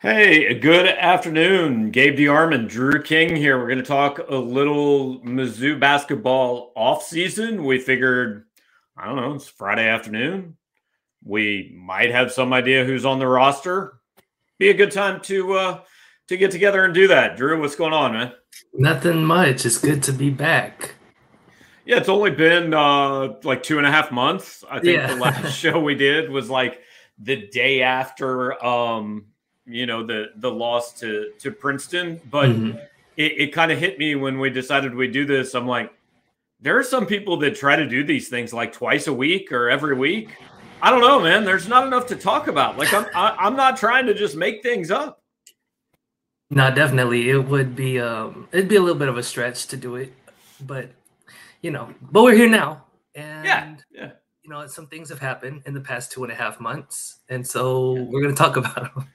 Hey, good afternoon. Gabe DeArmond, Drew King here. We're going to talk a little Mizzou basketball off season. We figured, I don't know, it's Friday afternoon. We might have some idea who's on the roster. Be a good time to uh to get together and do that. Drew, what's going on, man? Nothing much. It's good to be back. Yeah, it's only been uh like two and a half months. I think yeah. the last show we did was like the day after um you know the the loss to to Princeton, but mm-hmm. it, it kind of hit me when we decided we do this. I'm like, there are some people that try to do these things like twice a week or every week. I don't know, man. There's not enough to talk about. Like I'm I, am i am not trying to just make things up. No, definitely, it would be um it'd be a little bit of a stretch to do it, but you know, but we're here now, and yeah, yeah. You know, some things have happened in the past two and a half months, and so yeah. we're going to talk about them.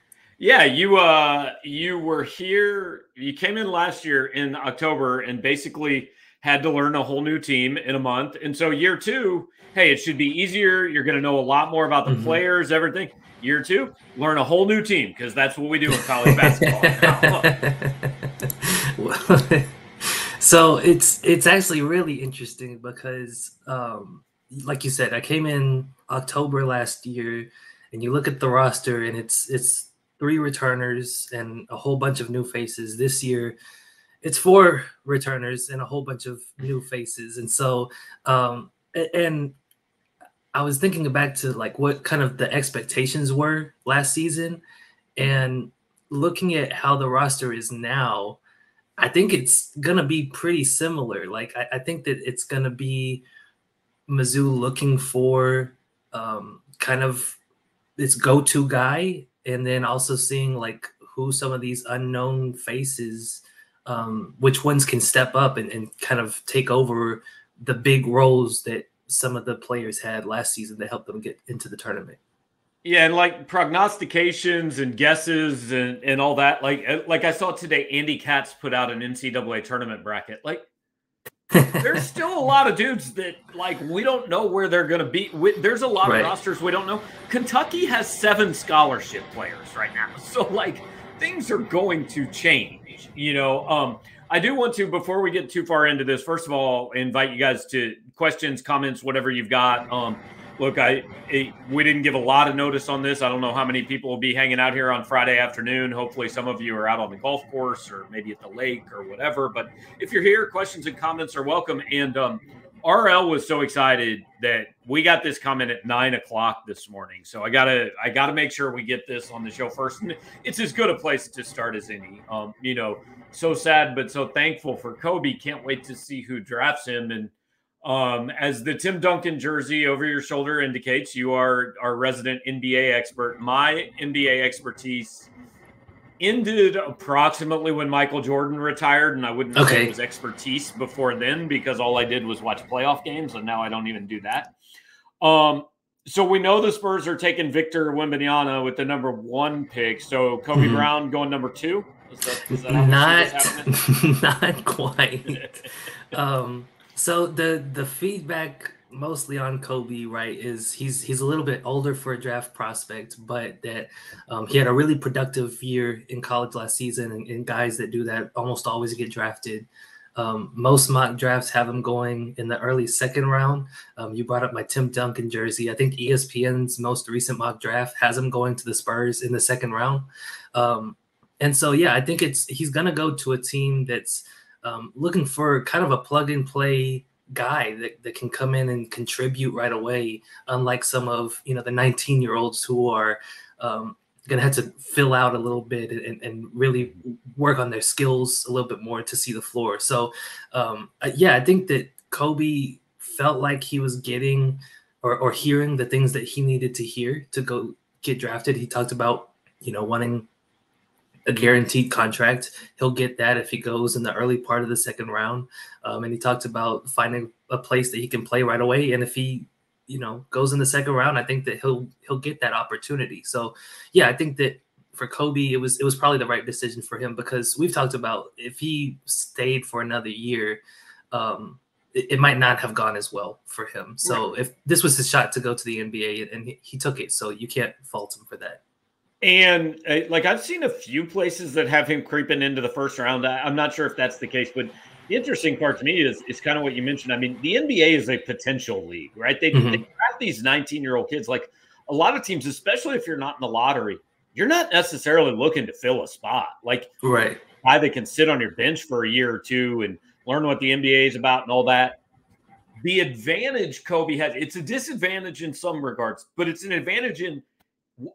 Yeah, you uh you were here. You came in last year in October and basically had to learn a whole new team in a month. And so year 2, hey, it should be easier. You're going to know a lot more about the mm-hmm. players, everything. Year 2, learn a whole new team because that's what we do in college basketball. so it's it's actually really interesting because um like you said, I came in October last year and you look at the roster and it's it's three returners and a whole bunch of new faces. This year, it's four returners and a whole bunch of new faces. And so, um, and I was thinking back to like what kind of the expectations were last season and looking at how the roster is now. I think it's gonna be pretty similar. Like I, I think that it's gonna be Mizzou looking for um, kind of its go-to guy and then also seeing like who some of these unknown faces um, which ones can step up and, and kind of take over the big roles that some of the players had last season to help them get into the tournament. Yeah and like prognostications and guesses and, and all that like like i saw today andy katz put out an ncaa tournament bracket. Like there's still a lot of dudes that like we don't know where they're going to be. We, there's a lot right. of rosters we don't know. Kentucky has seven scholarship players right now, so like things are going to change. You know, um, I do want to before we get too far into this. First of all, invite you guys to questions, comments, whatever you've got. Um, look, I we didn't give a lot of notice on this. I don't know how many people will be hanging out here on Friday afternoon. Hopefully, some of you are out on the golf course or maybe at the lake or whatever. But if you're here, questions and comments are welcome. And um, RL was so excited that we got this comment at nine o'clock this morning. So I gotta I gotta make sure we get this on the show first. And it's as good a place to start as any. Um, you know, so sad but so thankful for Kobe. Can't wait to see who drafts him and um, as the Tim Duncan jersey over your shoulder indicates, you are our resident NBA expert. My NBA expertise ended approximately when Michael Jordan retired, and I wouldn't okay. say it was expertise before then because all I did was watch playoff games, and now I don't even do that. Um, so we know the Spurs are taking Victor Wembanyama with the number one pick. So Kobe mm-hmm. Brown going number two. Is that, is that not, not quite. um, so the the feedback mostly on Kobe, right, is he's he's a little bit older for a draft prospect, but that um, he had a really productive year in college last season, and, and guys that do that almost always get drafted. Um, most mock drafts have him going in the early second round. Um, you brought up my Tim Duncan jersey. I think ESPN's most recent mock draft has him going to the Spurs in the second round. Um, and so, yeah, I think it's he's gonna go to a team that's um, looking for kind of a plug and play guy that, that can come in and contribute right away, unlike some of you know the 19 year olds who are um, to have to fill out a little bit and, and, really work on their skills a little bit more to see the floor. So um, yeah, I think that Kobe felt like he was getting or, or hearing the things that he needed to hear to go get drafted. He talked about you know wanting a guaranteed contract. He'll get that if he goes in the early part of the second round. Um, and he talked about finding a place that he can play right away. And if he, you know, goes in the second round, I think that he'll he'll get that opportunity. So, yeah, I think that for Kobe, it was it was probably the right decision for him because we've talked about if he stayed for another year. Um, it, it might not have gone as well for him. So right. if this was his shot to go to the NBA and he, he took it, so you can't fault him for that. And uh, like I've seen a few places that have him creeping into the first round. I, am not sure if that's the case, but the interesting part to me is is kind of what you mentioned. I mean, the NBA is a potential league, right? They, mm-hmm. they draft these 19 year old kids. Like a lot of teams, especially if you're not in the lottery, you're not necessarily looking to fill a spot. Like right, guy that can sit on your bench for a year or two and learn what the NBA is about and all that. The advantage Kobe has, it's a disadvantage in some regards, but it's an advantage in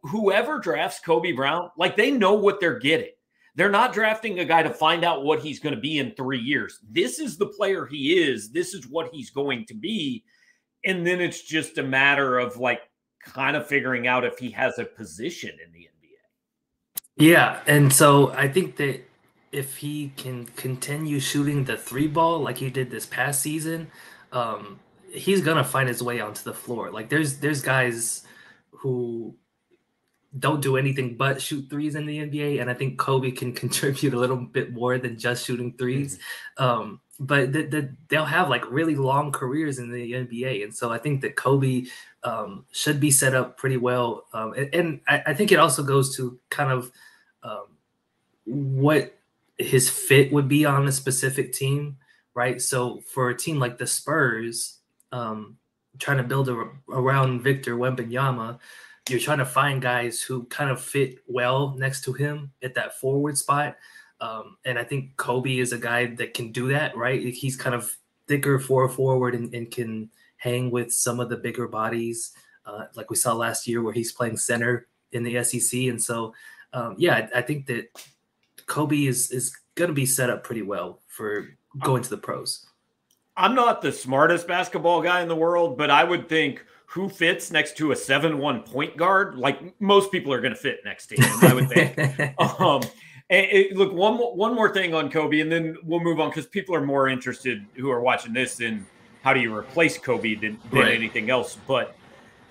whoever drafts Kobe Brown, like they know what they're getting. They're not drafting a guy to find out what he's going to be in three years. This is the player he is. This is what he's going to be. And then it's just a matter of like kind of figuring out if he has a position in the NBA. Yeah. And so I think that if he can continue shooting the three ball like he did this past season, um, he's gonna find his way onto the floor. Like there's there's guys who don't do anything but shoot threes in the NBA, and I think Kobe can contribute a little bit more than just shooting 3s mm-hmm. um, but the, the, they'll have like really long careers in the NBA, and so I think that Kobe um, should be set up pretty well. Um, and, and I, I, think it also goes to kind of um, what his fit would be on a specific team, right? So for a team like the Spurs, um, trying to build a, around Victor Wembanyama you're trying to find guys who kind of fit well next to him at that forward spot. Um, and I think Kobe is a guy that can do that, right? He's kind of thicker for a forward and, and can hang with some of the bigger bodies, uh, like we saw last year where he's playing center in the SEC. And so, um, yeah, I, I, think that Kobe is is going to be set up pretty well for going to the pros. I'm not the smartest basketball guy in the world, but I would think – who fits next to a seven-one point guard? Like most people are going to fit next to him, I would think. um, and it, look, one more, one more thing on Kobe, and then we'll move on because people are more interested who are watching this in how do you replace Kobe than, than right. anything else. But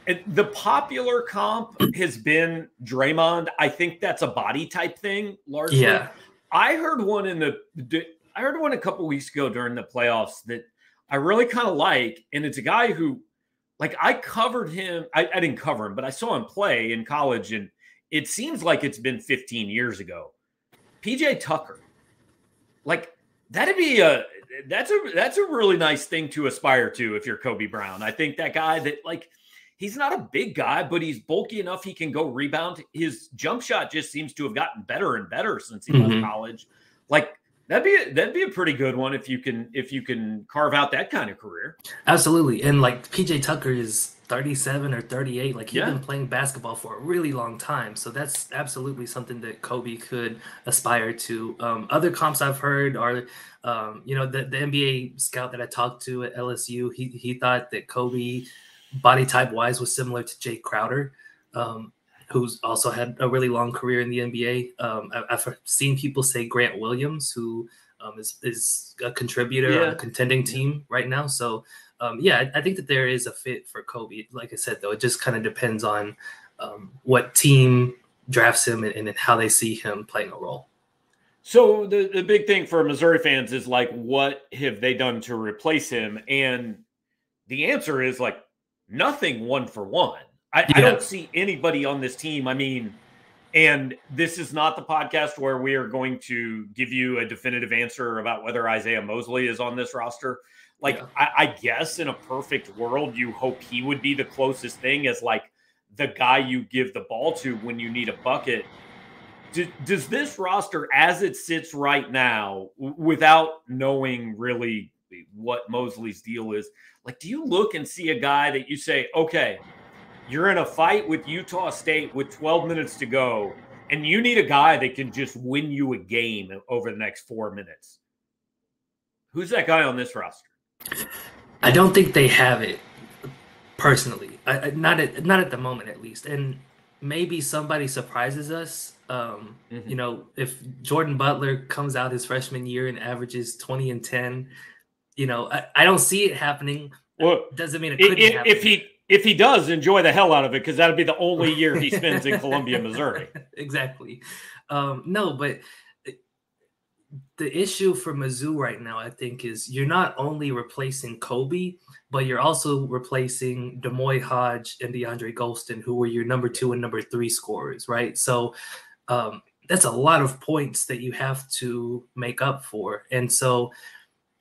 it, the popular comp has been Draymond. I think that's a body type thing largely. Yeah. I heard one in the I heard one a couple weeks ago during the playoffs that I really kind of like, and it's a guy who like I covered him. I, I, didn't cover him, but I saw him play in college, and it seems like it's been 15 years ago. PJ Tucker, like that'd be a that's a that's a really nice thing to aspire to if you're Kobe Brown. I think that guy that like he's not a big guy, but he's bulky enough he can go rebound. His jump shot just seems to have gotten better and better since he mm-hmm. left college. Like That'd be a, that'd be a pretty good one if you can if you can carve out that kind of career. Absolutely, and like PJ Tucker is 37 or 38. Like he's yeah. been playing basketball for a really long time, so that's absolutely something that Kobe could aspire to. Um, other comps I've heard are, um, you know, the, the NBA scout that I talked to at LSU. He he thought that Kobe, body type wise, was similar to Jae Crowder. Um, who's also had a really long career in the NBA. Um, I, have seen people say Grant Williams, who um, is is a contributor yeah. on a contending team right now. So um, yeah, I, I, think that there is a fit for Kobe. Like I said, though, it just kind of depends on um, what team drafts him and, and how they see him playing a role. So the, the big thing for Missouri fans is like, what have they done to replace him? And the answer is like nothing one for one. I, yeah. I don't see anybody on this team. I mean, and this is not the podcast where we are going to give you a definitive answer about whether Isaiah Mosley is on this roster. Like, yeah. I, I, guess in a perfect world, you hope he would be the closest thing as like the guy you give the ball to when you need a bucket. Do, does this roster, as it sits right now, without knowing really what Mosley's deal is, like, do you look and see a guy that you say, okay, you're in a fight with Utah State with 12 minutes to go, and you need a guy that can just win you a game over the next four minutes. Who's that guy on this roster? I don't think they have it personally. I, not at not at the moment, at least. And maybe somebody surprises us. Um, mm-hmm. You know, if Jordan Butler comes out his freshman year and averages 20 and 10, you know, I, I don't see it happening. Well, doesn't mean it could if, if he if he does, enjoy the hell out of it because that'll be the only year he spends in Columbia, Missouri. exactly. Um, no, but the issue for Mizzou right now, I think, is you're not only replacing Kobe, but you're also replacing D'Moi Hodge and DeAndre Gholston, who were your number two and number three scorers, right? So um, that's a lot of points that you have to make up for. And so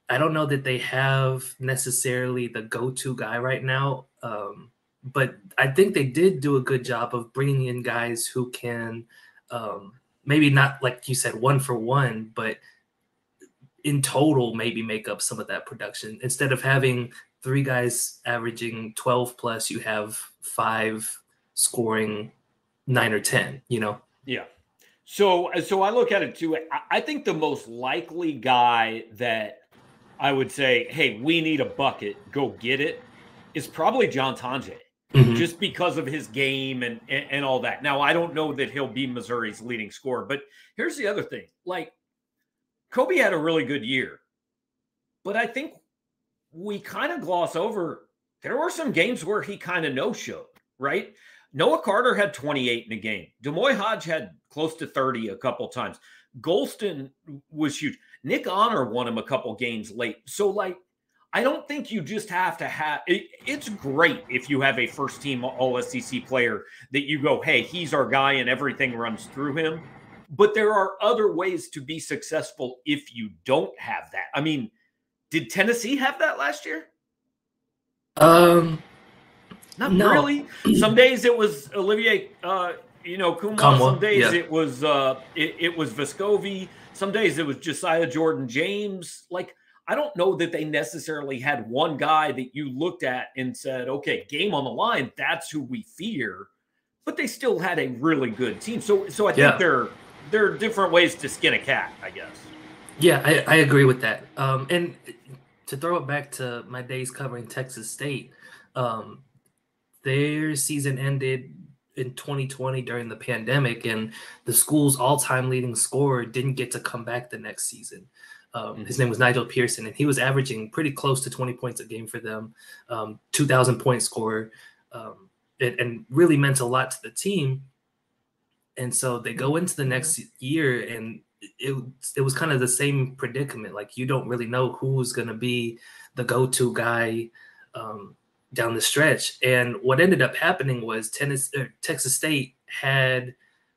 I don't know that they have necessarily the go-to guy right now, um, but I think they did do a good job of bringing in guys who can um, maybe not like you said one for one, but in total maybe make up some of that production. Instead of having three guys averaging 12 plus you have five scoring nine or ten you know? Yeah. So so i look at it too i think the most likely guy that I would say, hey, we need a bucket, go get it, is probably John Tonje, mm-hmm. just because of his game and, and, and all that. Now, I don't know that he'll be Missouri's leading scorer, but here's the other thing: like Kobe had a really good year, but I think we kind of gloss over. There were some games where he kind of no showed, right? Noah Carter had 28 in a game. D'Moi Hodge had close to 30 a couple times. Gholston was huge. Nick Honor won him a couple games late. So, like, I don't think you just have to have it, it's great if you have a first team all SEC player that you go, hey, he's our guy and everything runs through him. But there are other ways to be successful if you don't have that. I mean, did Tennessee have that last year? Um, not no. really. Some days it was Olivier, uh, you know. Some days yeah. it was uh, it, it was Vescovi. Some days it was Josiah Jordan James. Like, I don't know that they necessarily had one guy that you looked at and said, okay, game on the line, that's who we fear. But they still had a really good team. So so I think yeah. there, there are different ways to skin a cat, I guess. Yeah, I, I agree with that. Um, and to throw it back to my days covering Texas State, um, their season ended in 2020 during the pandemic, and the school's all-time leading scorer didn't get to come back the next season. Um, his name was Nigel Pearson, and he was averaging pretty close to 20 points a game for them, um, 2,000 point scorer, um, it, and really meant a lot to the team. And so they go into the next year, and it it was kind of the same predicament. Like you don't really know who's going to be the go-to guy. Um, down the stretch. And what ended up happening was tennis, er, Texas State had,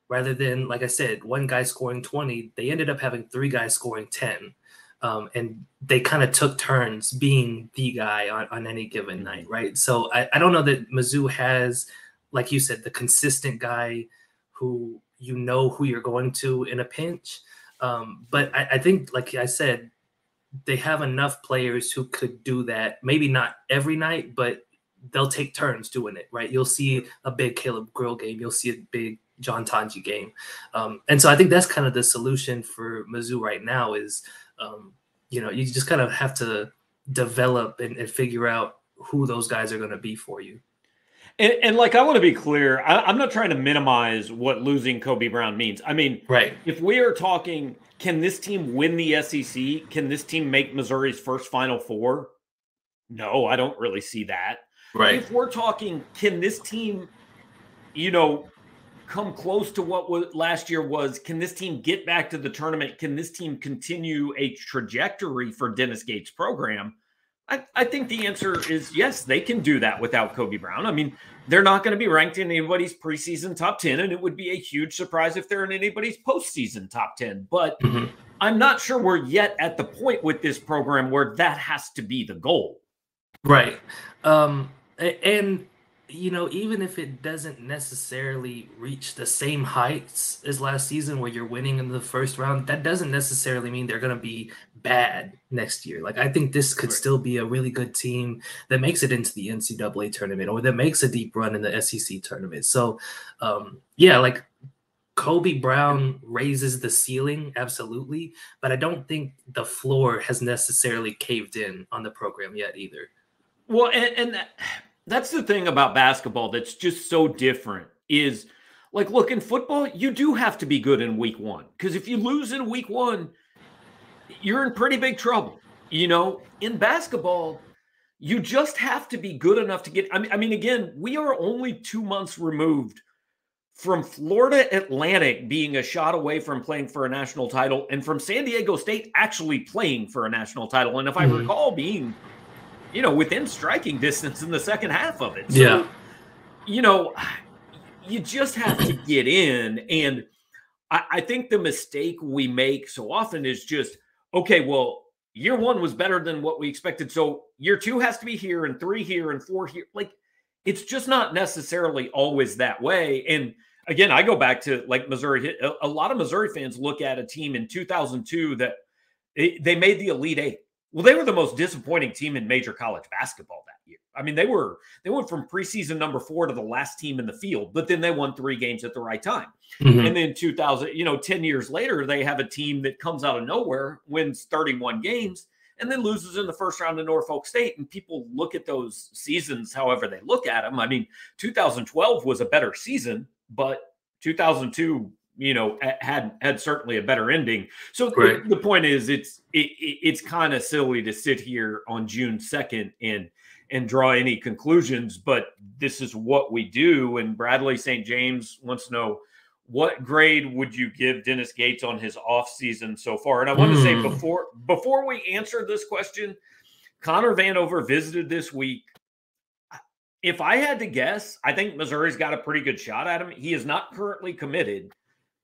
rather than, like I said, one guy scoring 20, they ended up having three guys scoring 10. Um, and they kind of took turns being the guy on, on any given mm-hmm. night, right? So I, I don't know that Mizzou has, like you said, the consistent guy who you know who you're going to in a pinch. Um, but I, I think, like I said, they have enough players who could do that. Maybe not every night, but they'll take turns doing it, right? You'll see a big Caleb Grill game, you'll see a big John Tonje game, um, and so I think that's kind of the solution for Mizzou right now. Is um, you know you just kind of have to develop and, and figure out who those guys are going to be for you. And, and, like I want to be clear, I, am not trying to minimize what losing Kobe Brown means. I mean, right? If we are talking can this team win the SEC? Can this team make Missouri's first Final Four? No, I don't really see that. Right. If we're talking, can this team, you know, come close to what was last year was? Can this team get back to the tournament? Can this team continue a trajectory for Dennis Gates' program? I, I think the answer is yes, they can do that without Kobe Brown. I mean, they're not going to be ranked in anybody's preseason top 10, and it would be a huge surprise if they're in anybody's postseason top 10. But mm-hmm. I'm not sure we're yet at the point with this program where that has to be the goal. Right. Um, and you know, even if it doesn't necessarily reach the same heights as last season where you're winning in the first round, that doesn't necessarily mean they're going to be bad next year. Like, I think this could right. still be a really good team that makes it into the NCAA tournament or that makes a deep run in the SEC tournament. So, um, yeah, like Kobe Brown raises the ceiling, absolutely, but I don't think the floor has necessarily caved in on the program yet either. Well, and, and that that's the thing about basketball that's just so different is like look in football you do have to be good in week one because if you lose in week one you're in pretty big trouble you know in basketball you just have to be good enough to get I mean, I mean again we are only two months removed from Florida Atlantic being a shot away from playing for a national title and from San Diego State actually playing for a national title. And if mm-hmm. I recall, being, you know, within striking distance in the second half of it. So, yeah. You know, you just have to get in. And I, I think the mistake we make so often is just, okay, well, year one was better than what we expected. So year two has to be here and three here and four here. Like, it's just not necessarily always that way. And again, I go back to like Missouri. A lot of Missouri fans look at a team in 2002 that they made the Elite Eight. Well, they were the most disappointing team in major college basketball that year. I mean, they were they went from preseason number four to the last team in the field, but then they won three games at the right time. Mm-hmm. And then 2000, you know, 10 years later, they have a team that comes out of nowhere, wins 31 games, and then loses in the first round to Norfolk State. And people look at those seasons however they look at them. I mean, 2012 was a better season, but 2002 you know had had certainly a better ending so right. the, the, point is it's it, it's kind of silly to sit here on june 2nd and and draw any conclusions but this is what we do and bradley st james wants to know what grade would you give dennis gates on his off season so far and i want mm. to say hmm. before before we answer this question connor vanover visited this week if I had to guess, I think Missouri's got a pretty good shot at him. He is not currently committed.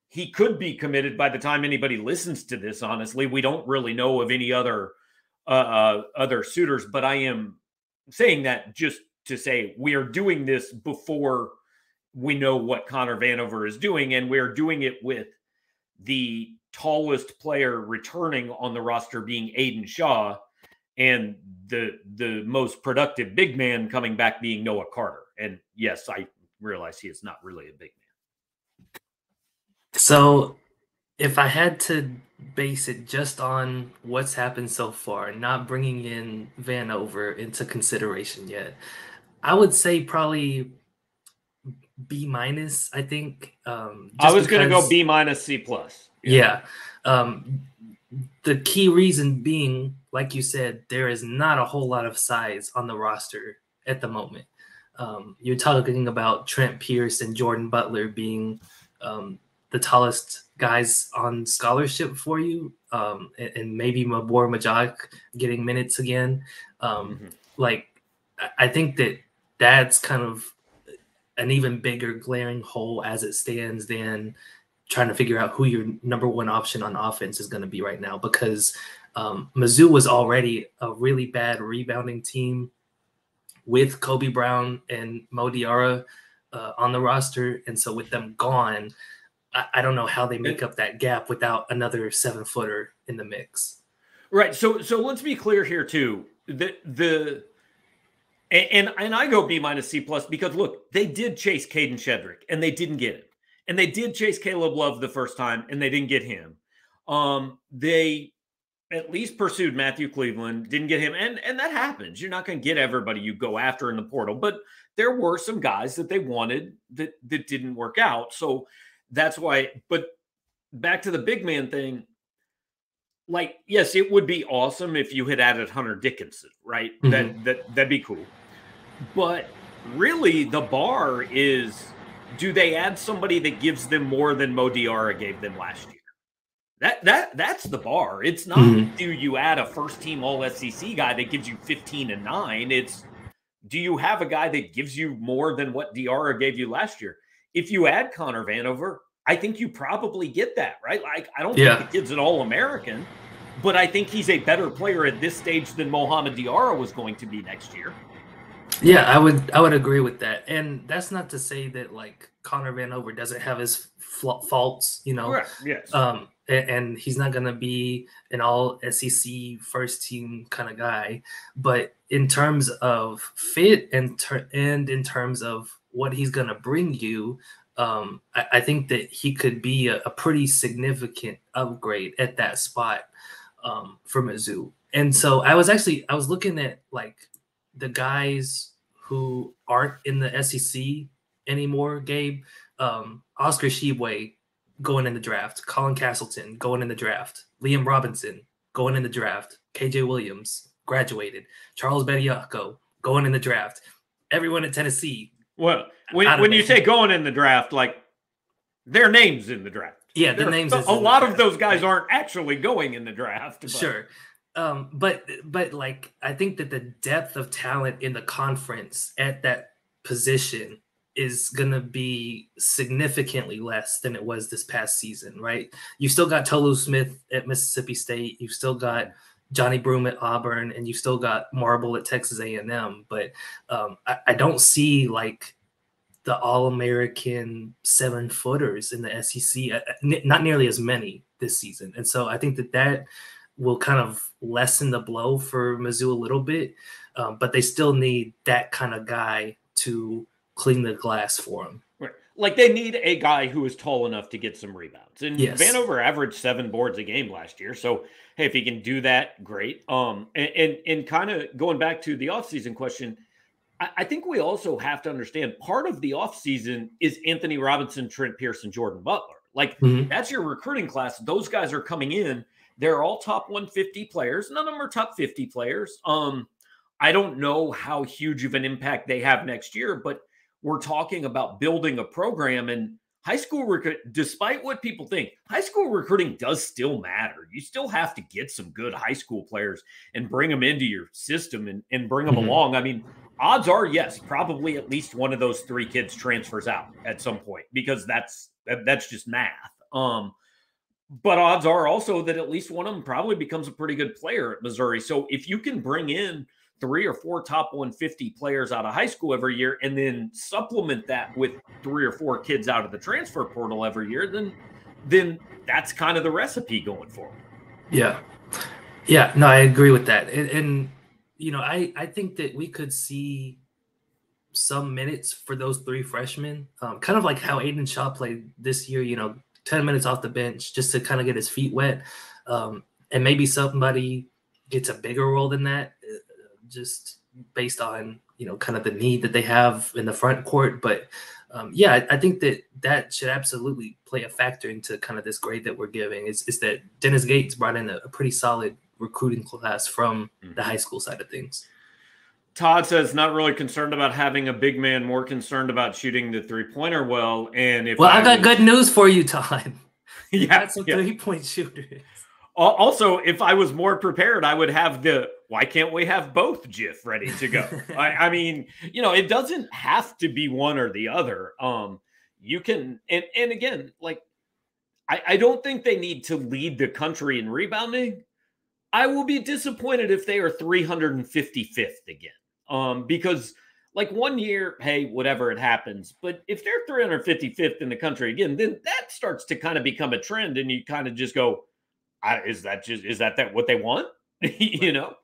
He could be committed by the time anybody listens to this. Honestly, we don't really know of any other uh, uh, other suitors, but I am saying that just to say we are doing this before we know what Connor Vanover is doing, and we're doing it with the tallest player returning on the roster being Aidan Shaw and the the most productive big man coming back being Noah Carter. And yes, I realize he is not really a big man. So, if I had to base it just on what's happened so far, not bringing in Vanover into consideration yet, I would say probably B minus. I think. Um, I was going to go B minus C plus. Yeah. yeah. Um, the key reason being like you said, there is not a whole lot of size on the roster at the moment. Um, you're talking about Trent Pierce and Jordan Butler being um, the tallest guys on scholarship for you, um, and, and, maybe Mabor Majak getting minutes again. Um, mm-hmm. Like, I think that that's kind of an even bigger glaring hole as it stands than trying to figure out who your number one option on offense is going to be right now because um, Mizzou was already a really bad rebounding team with Kobe Brown and Mo Diarra uh, on the roster, and so with them gone, I, I don't know how they make up that gap without another seven footer in the mix. Right. So so let's be clear here too. The the and and I go B minus C plus because look, they did chase Kadin Shedrick and they didn't get him, and they did chase Caleb Love the first time and they didn't get him. Um, they at least pursued Matthew Cleveland, didn't get him, and and that happens. You're not going to get everybody you go after in the portal, but there were some guys that they wanted that that didn't work out. So that's why. But back to the big man thing. Like, yes, it would be awesome if you had added Hunter Dickinson, right? Mm-hmm. That that that'd be cool. But really, the bar is: do they add somebody that gives them more than Mo Diarra gave them last year? That that that's the bar. It's not mm-hmm. do you add a first team all SEC guy that gives you 15 and 9. It's do you have a guy that gives you more than what Diarra gave you last year? If you add Connor Vanover, I think you probably get that, right? Like I don't yeah. think the kid's an all-American, but I think he's a better player at this stage than Mohamed Diarra was going to be next year. Yeah, I would I would agree with that. And that's not to say that like Connor Vanover doesn't have his faults, you know. Right. Yes. Um and he's not going to be an all SEC first team kind of guy. But in terms of fit and ter- and in terms of what he's going to bring you, um, I, I, think that he could be a, a, pretty significant upgrade at that spot um, for Mizzou. And so I was actually I was looking at like the guys who aren't in the SEC anymore. Gabe, um, Oscar Tshiebwe going in the draft, Colin Castleton going in the draft, Liam Robbins going in the draft, KJ Williams graduated, Charles Bediako going in the draft, everyone at Tennessee. Well, when, when you say going in the draft, like their names in the draft. Yeah, the names. A lot of those guys aren't actually going in the draft. But. Sure, um, but but like I think that the depth of talent in the conference at that position is going to be significantly less than it was this past season, right? You've still got Tolu Smith at Mississippi State. You've still got Johni Broom at Auburn, and you've still got Marble at Texas A&M. But um, I, I, don't see like the All-American seven footers in the SEC. Uh, not nearly as many this season, and so I think that that will kind of lessen the blow for Mizzou a little bit. Um, but they still need that kind of guy to clean the glass for them. Like they need a guy who is tall enough to get some rebounds. And yes. Vanover averaged seven boards a game last year. So hey, if he can do that, great. Um, and and, and kind of going back to the offseason question, I, I, think we also have to understand part of the offseason is Anthony Robinson, Trent Pearson, Jordan Butler. Like mm-hmm. that's your recruiting class. Those guys are coming in. They're all top 150 players. None of them are top 50 players. Um, I don't know how huge of an impact they have next year, but we're talking about building a program and high school recruit despite what people think high school recruiting does still matter. You still have to get some good high school players and bring them into your system and, and bring them mm-hmm. along. I mean odds are yes probably at least one of those three kids transfers out at some point because that's that, that's just math. Um but odds are also that at least one of them probably becomes a pretty good player at missouri. So if you can bring in three or four top 150 players out of high school every year and then supplement that with three or four kids out of the transfer portal every year, then then that's kind of the recipe going forward. Yeah. Yeah, no, I agree with that. And, and you know, I I think that we could see some minutes for those three freshmen, um, kind of like how Aidan Shaw played this year. You know, ten minutes off the bench just to kind of get his feet wet, um, and maybe somebody gets a bigger role than that just based on you know kind of the need that they have in the front court. But um, yeah, I, I, think that that should absolutely play a factor into kind of this grade that we're giving. Is is that Dennis Gates brought in a, a pretty solid recruiting class from mm-hmm. the high school side of things. Todd says not really concerned about having a big man, more concerned about shooting the three pointer well. And if well, I, I got was... good news for you, Todd. yeah, some yeah. three point shooters. Also, if I was more prepared, I would have the why can't we have both GIF ready to go? I, I, mean, you know, it doesn't have to be one or the other. Um, you can, and and again, like I, I don't think they need to lead the country in rebounding. I will be disappointed if they are 355th again. Um, because like one year, hey, whatever it happens. But if they're 355th in the country again, then that starts to kind of become a trend, and you kind of just go, I, is that just is that that what they want? you know?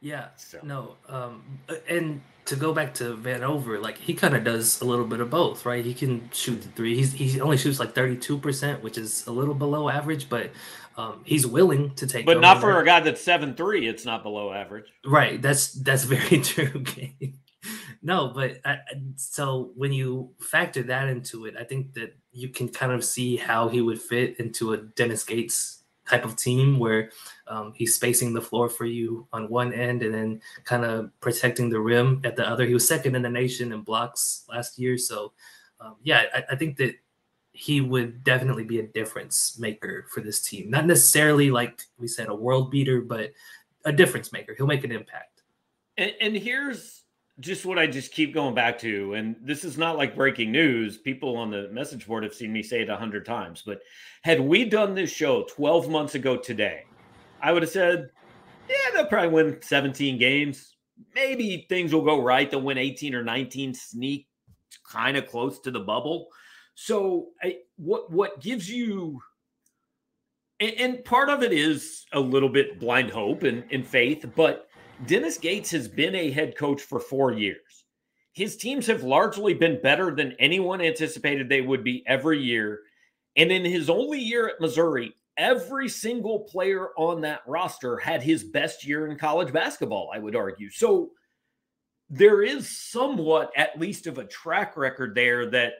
Yeah. So. No. Um, and to go back to Vanover, like he kind of does a little bit of both, right? He can shoot the three. He's he only shoots like thirty two percent, which is a little below average, but um, he's willing to take. But not for a guy that's seven three. It's not below average. Right. That's that's very true. no, but I, so when you factor that into it, I think that you can kind of see how he would fit into a Dennis Gates type of team where um, he's spacing the floor for you on one end and then kind of protecting the rim at the other. He was second in the nation in blocks last year. So, um, yeah, I, I, think that he would definitely be a difference maker for this team. Not necessarily, like we said, a world beater, but a difference maker. He'll make an impact. and, and here's just what I just keep going back to, and this is not like breaking news. People on the message board have seen me say it a hundred times, but had we done this show 12 months ago today, I would have said, yeah, they'll probably win 17 games. Maybe things will go right. They'll win 18 or 19, sneak kind of close to the bubble. So, I, what what gives you and, and part of it is a little bit blind hope and, and faith, but Dennis Gates has been a head coach for four years. His teams have largely been better than anyone anticipated they would be every year. And in his only year at Missouri, every single player on that roster had his best year in college basketball, I would argue. So there is somewhat, at least, of a track record there that,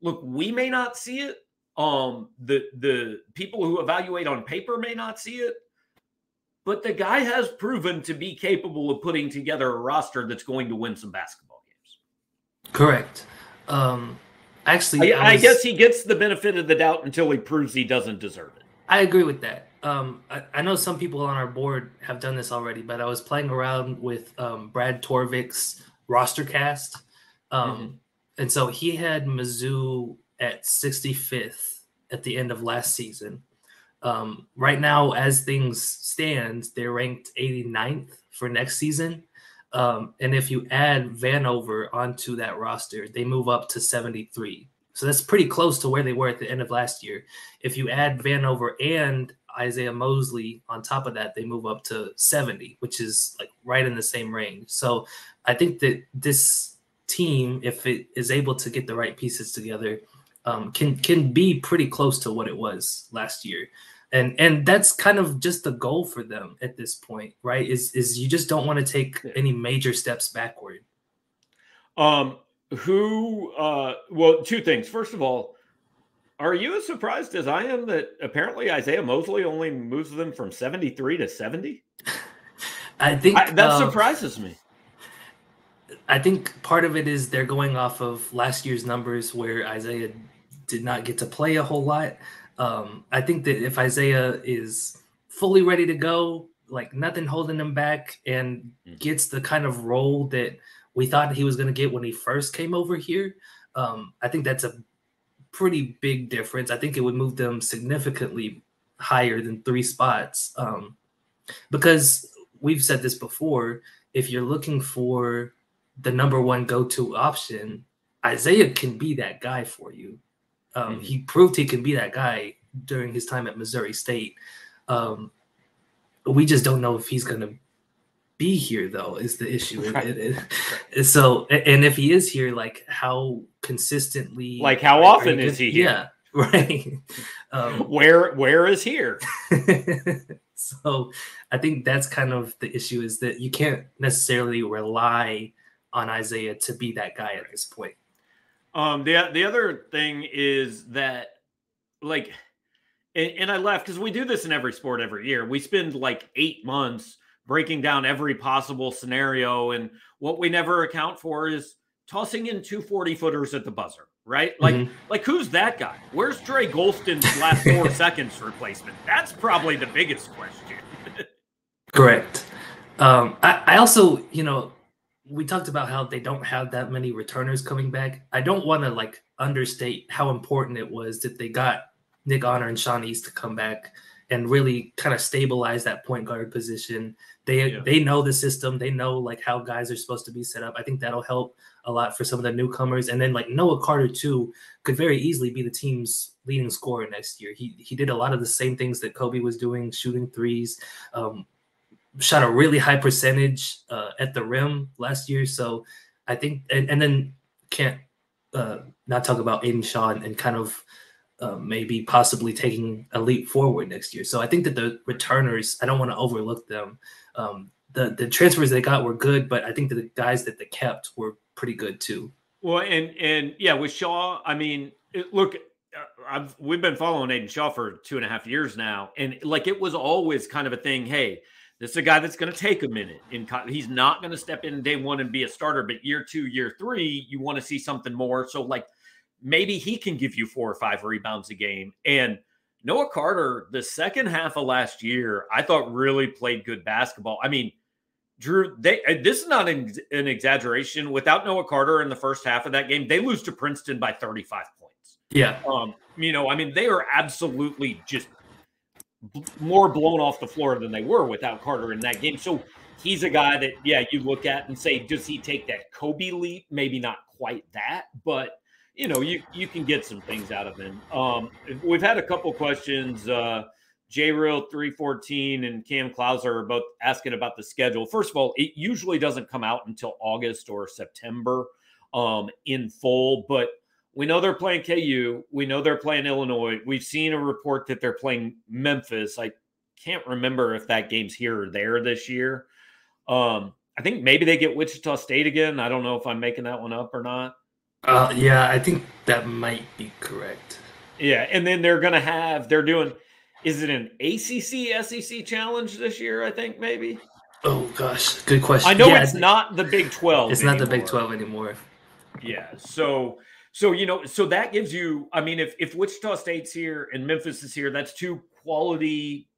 look, we may not see it. Um, the the people who evaluate on paper may not see it, but the guy has proven to be capable of putting together a roster that's going to win some basketball games. Correct. Um, Actually, I, I, was, I, guess he gets the benefit of the doubt until he proves he doesn't deserve it. I agree with that. Um, I, I, know some people on our board have done this already, but I was playing around with um, Bart Torvik's roster cast, um, mm-hmm. and so he had Mizzou at 65th at the end of last season. Um, right now, as things stand, they're ranked 89th for next season. Um, and if you add Vanover onto that roster, they move up to 73. So that's pretty close to where they were at the end of last year. If you add Vanover and Isaiah Mosley on top of that, they move up to 70, which is like right in the same range. So I think that this team, if it is able to get the right pieces together, um, can can be pretty close to what it was last year and and that's kind of just the goal for them at this point right? Is is you just don't want to take any major steps backward. Um who uh well two things. First of all are you as surprised as i am that apparently isaiah mosley only moves them from 73 to 70 i think I, that uh, surprises me. I think part of it is they're going off of last year's numbers where isaiah did not get to play a whole lot um, I think that if Isaiah is fully ready to go, like nothing holding him back, and mm. gets the kind of role that we thought he was going to get when he first came over here, um, I think that's a pretty big difference. I think it would move them significantly higher than three spots. Um, because we've said this before, if you're looking for the number one go-to option, Isaiah can be that guy for you. Um, mm-hmm. He proved he can be that guy during his time at Missouri State. Um, we just don't know if he's going to be here, though, is the issue. Right. It, it, it, so, and if he is here, like how consistently, like how often is he here? Yeah, right. Um, where where is here? so, I think that's kind of the issue is that you can't necessarily rely on Isaiah to be that guy at this point. Um, the the other thing is that, like, and, and I left because we do this in every sport every year. We spend like eight months breaking down every possible scenario, and what we never account for is tossing in two 40 footers at the buzzer, right? Like, mm-hmm. like who's that guy? Where's Dre Gholston's last four seconds replacement? That's probably the biggest question. Correct. Um, I, I also, you know, we talked about how they don't have that many returners coming back. I don't want to like understate how important it was that they got Nick Honor and Sean East to come back and really kind of stabilize that point guard position. They yeah. they know the system. They know like how guys are supposed to be set up. I think that'll help a lot for some of the newcomers. And then like Noah Carter too could very easily be the team's leading scorer next year. He he did a lot of the same things that Kobe was doing, shooting threes. Um, shot a really high percentage uh, at the rim last year. So I think, and, and then can't uh, not talk about Aidan Shaw and, and kind of uh, maybe possibly taking a leap forward next year. So I think that the returners, I don't want to overlook them. Um, the the transfers they got were good, but I think that the guys that they kept were pretty good too. Well, and and yeah, with Shaw, I mean, it, look, uh, I've we've been following Aidan Shaw for two and a half years now, and like it was always kind of a thing. Hey, this is a guy that's going to take a minute. In he's not going to step in day one and be a starter, but year two, year three, you want to see something more. So like maybe he can give you four or five rebounds a game. And Noah Carter, the second half of last year, I thought really played good basketball. I mean, Drew, they this is not an, an exaggeration. Without Noah Carter in the first half of that game, they lose to Princeton by 35 points. Yeah. Um, you know, I mean, they are absolutely just more blown off the floor than they were without Carter in that game. So he's a guy that, yeah, you look at and say, does he take that Kobe leap? Maybe not quite that, but you know, you you can get some things out of him. Um, we've had a couple questions. Uh, J Real 314 and Cam Klauser are both asking about the schedule. First of all, it usually doesn't come out until August or September um, in full, but we know they're playing KU. We know they're playing Illinois. We've seen a report that they're playing Memphis. I can't remember if that game's here or there this year. Um, I think maybe they get Wichita State again. I don't know if I'm making that one up or not. Uh, yeah, I think that might be correct. Yeah, and then they're going to have they're doing. Is it an ACC SEC challenge this year? I think maybe. Oh gosh, good question. I know yeah, it's not the Big Twelve. It's anymore. not the Big Twelve anymore. Yeah, so So you know, so that gives you. I mean, if if Wichita State's here and Memphis is here, that's two quality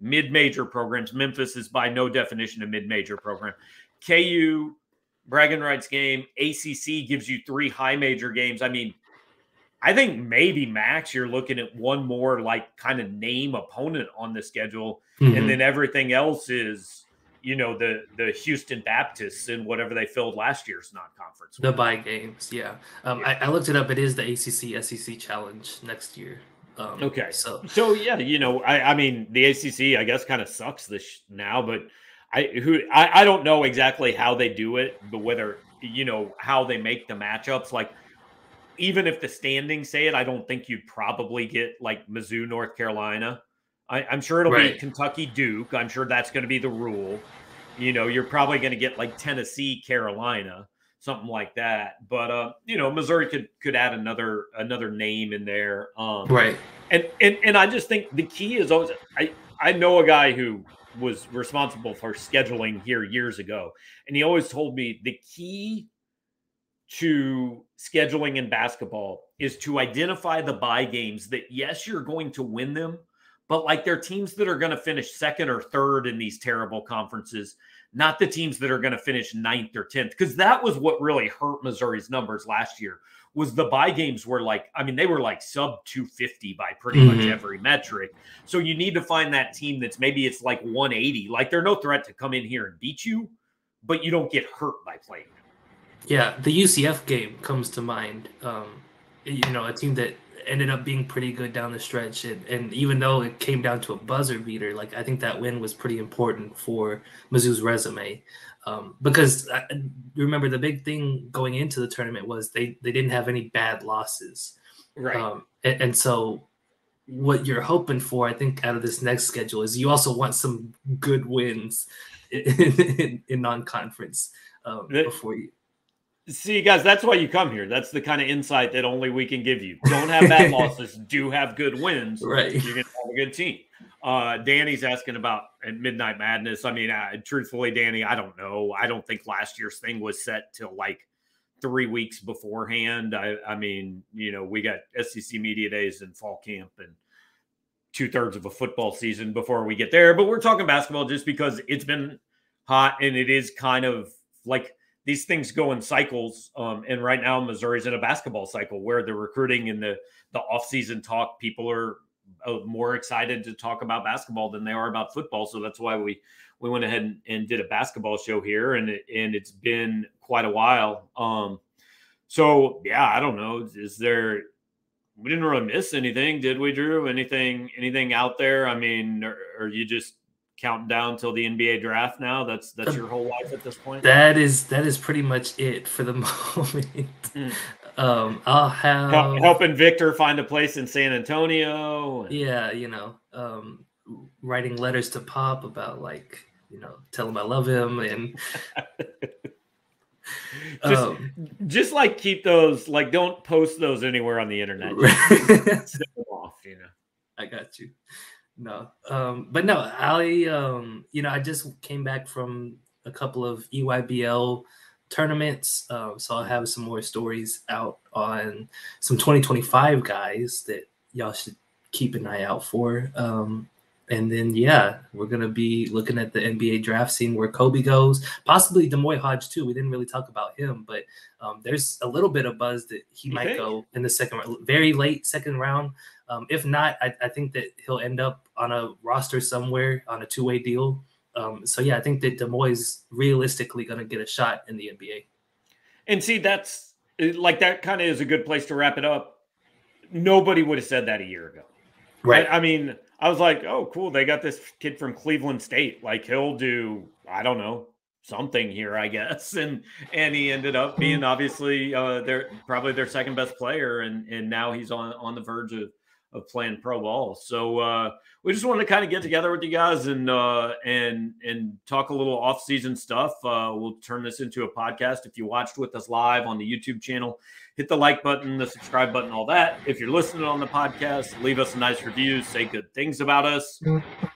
mid-major programs. Memphis is by no definition a mid-major program. KU, bragging rights game. ACC gives you three high major games. I mean, I think maybe max you're looking at one more like kind of name opponent on the schedule, mm-hmm. and then everything else is you know the the Houston Baptists and whatever they filled last year's non-conference. The buy games, yeah. Um, yeah. I, I, looked it up. It is the ACC SEC Challenge next year. Um, okay, so so yeah, you know, I I mean the ACC I guess kind of sucks this now, but I who I I don't know exactly how they do it, but whether you know how they make the matchups like even if the standings say it, I don't think you'd probably get like Mizzou, North Carolina. I, am sure it'll right. be Kentucky, Duke. I'm sure that's going to be the rule. You know, you're probably going to get like Tennessee, Carolina, something like that. But uh, you know, Missouri could could add another another name in there. Um, right. And and and I just think the key is always I I know a guy who was responsible for scheduling here years ago, and he always told me the key to scheduling in basketball is to identify the buy games that yes you're going to win them but like they're teams that are going to finish second or third in these terrible conferences not the teams that are going to finish ninth or 10th because that was what really hurt missouri's numbers last year was the buy games were like i mean they were like sub 250 by pretty mm-hmm. much every metric so you need to find that team that's maybe it's like 180 like they're no threat to come in here and beat you but you don't get hurt by playing yeah, the UCF game comes to mind. Um, you know, a team that ended up being pretty good down the stretch, and, and even though it came down to a buzzer beater, like I think that win was pretty important for Mizzou's resume. Um, because I, remember the big thing going into the tournament was they they didn't have any bad losses, right? Um, and, and so what you're hoping for, I think, out of this next schedule is you also want some good wins in, in, in non-conference um, before you See, guys, that's why you come here. That's the kind of insight that only we can give you. Don't have bad losses, do have good wins. Right. You're going to have a good team. Uh, Danny's asking about Midnight Madness. I mean, uh, truthfully, Danny, I don't know. I don't think last year's thing was set till like three weeks beforehand. I, I mean, you know, we got SEC media days and fall camp and two thirds of a football season before we get there. But we're talking basketball just because it's been hot and it is kind of like these things go in cycles. Um, and right now, Missouri's in a basketball cycle where the recruiting and the the offseason talk, people are uh, more excited to talk about basketball than they are about football. So that's why we we went ahead and, and did a basketball show here, and it, and it's been quite a while. Um, so yeah, I don't know. Is there? We didn't really miss anything, did we, Drew? Anything anything out there? I mean, are, are you just counting down till the NBA draft now. That's that's your whole life at this point. That is that is pretty much it for the moment. Mm. Um, I'll have Help, helping Victor find a place in San Antonio. Yeah, you know, um, writing letters to Pop about like you know, tell him I love him and. just, um, just like keep those like don't post those anywhere on the internet. off, you know. I got you no. Um, but no, I um, you know, I just came back from a couple of EYBL tournaments. Um, so I'll have some more stories out on some 2025 guys that y'all should keep an eye out for. Um, and then yeah, we're gonna be looking at the NBA draft, seeing where Kobe goes, possibly D'Moi Hodge too. We didn't really talk about him, but um, there's a little bit of buzz that he might go in the second, very late second round. Um, if not, I, I, think that he'll end up on a roster somewhere on a two way deal. Um, so yeah, I think that D'Moi is realistically going to get a shot in the NBA. And see, that's like that kind of is a good place to wrap it up. Nobody would have said that a year ago, right? I, I mean, I was like, oh, cool, they got this kid from Cleveland State. Like he'll do, I don't know, something here, I guess. And and he ended up being obviously uh, their probably their second best player, and and now he's on on the verge of of playing pro ball. So uh, we just wanted to kind of get together with you guys and uh, and and talk a little off season stuff. Uh, we'll turn this into a podcast. If you watched with us live on the YouTube channel, hit the like button, the subscribe button, all that. If you're listening on the podcast, leave us a nice review, say good things about us.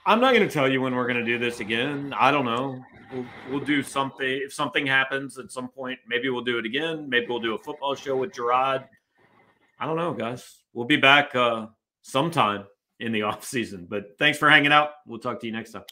I'm not going to tell you when we're going to do this again. I don't know. We'll, we'll do something if something happens at some point. Maybe we'll do it again. Maybe we'll do a football show with Gerard I don't know, guys. We'll be back uh, sometime in the off season. But thanks for hanging out. We'll talk to you next time.